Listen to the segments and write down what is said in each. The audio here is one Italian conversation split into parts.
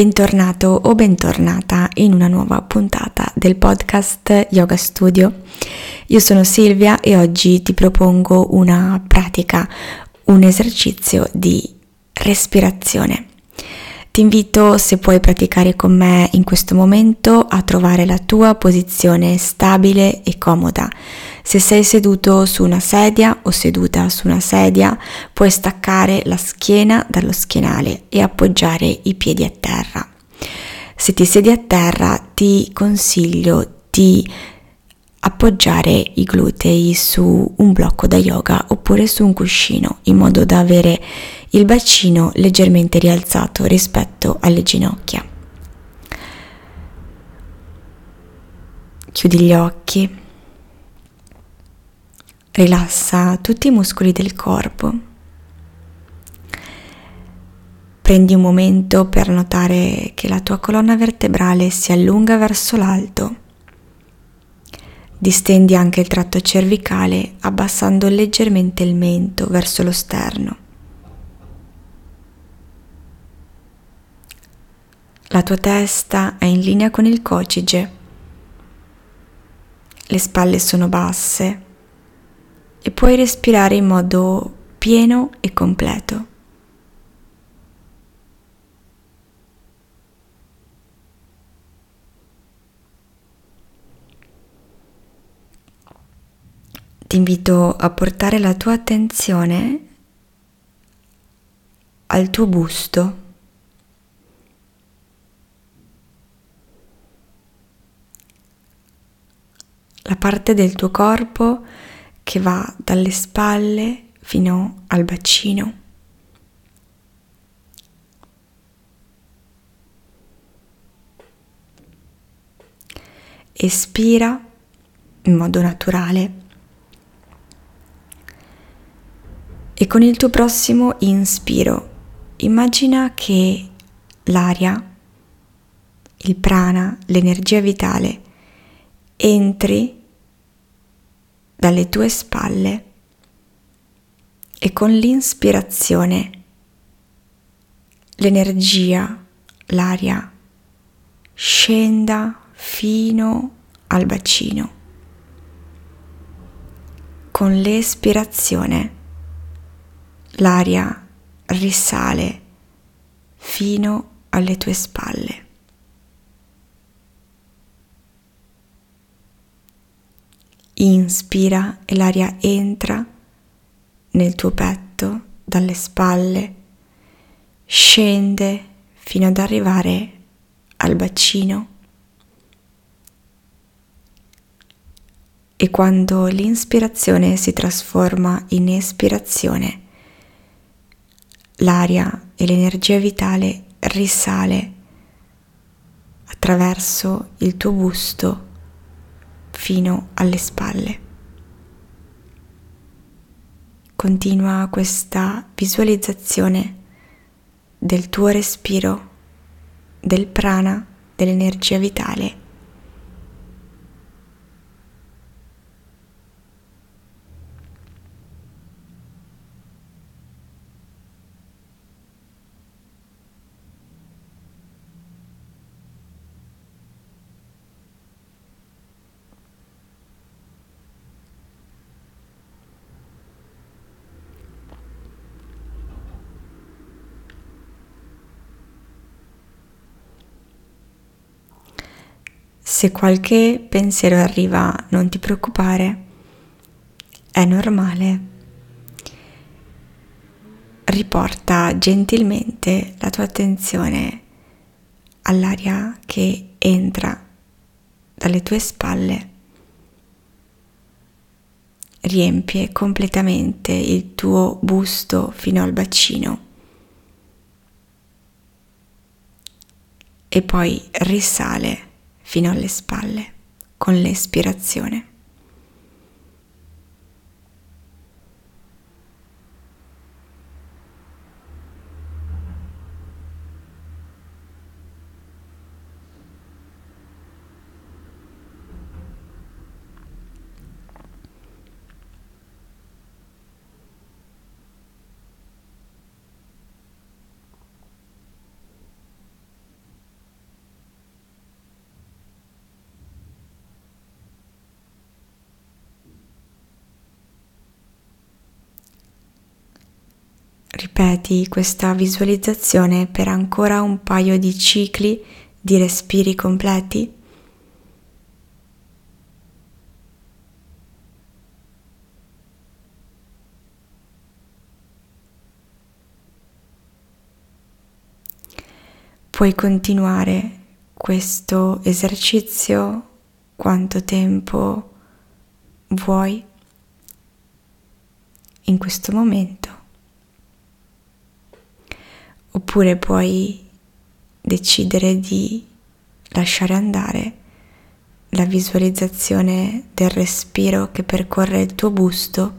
Bentornato o bentornata in una nuova puntata del podcast Yoga Studio. Io sono Silvia e oggi ti propongo una pratica, un esercizio di respirazione. Ti invito, se puoi praticare con me in questo momento, a trovare la tua posizione stabile e comoda. Se sei seduto su una sedia o seduta su una sedia, puoi staccare la schiena dallo schienale e appoggiare i piedi a terra. Se ti siedi a terra, ti consiglio di appoggiare i glutei su un blocco da yoga oppure su un cuscino in modo da avere il bacino leggermente rialzato rispetto alle ginocchia. Chiudi gli occhi, rilassa tutti i muscoli del corpo. Prendi un momento per notare che la tua colonna vertebrale si allunga verso l'alto Distendi anche il tratto cervicale abbassando leggermente il mento verso lo sterno. La tua testa è in linea con il cocige. Le spalle sono basse e puoi respirare in modo pieno e completo. Ti invito a portare la tua attenzione al tuo busto. La parte del tuo corpo che va dalle spalle fino al bacino. Espira in modo naturale E con il tuo prossimo inspiro immagina che l'aria, il prana, l'energia vitale entri dalle tue spalle e con l'inspirazione l'energia, l'aria scenda fino al bacino. Con l'espirazione l'aria risale fino alle tue spalle. Inspira e l'aria entra nel tuo petto dalle spalle, scende fino ad arrivare al bacino e quando l'inspirazione si trasforma in espirazione, l'aria e l'energia vitale risale attraverso il tuo busto fino alle spalle. Continua questa visualizzazione del tuo respiro, del prana, dell'energia vitale Se qualche pensiero arriva, non ti preoccupare, è normale. Riporta gentilmente la tua attenzione all'aria che entra dalle tue spalle, riempie completamente il tuo busto fino al bacino. E poi risale fino alle spalle con l'espirazione. Ripeti questa visualizzazione per ancora un paio di cicli di respiri completi. Puoi continuare questo esercizio quanto tempo vuoi in questo momento. Oppure puoi decidere di lasciare andare la visualizzazione del respiro che percorre il tuo busto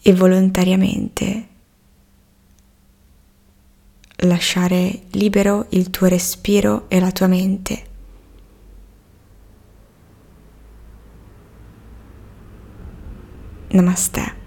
e volontariamente lasciare libero il tuo respiro e la tua mente. Намасте.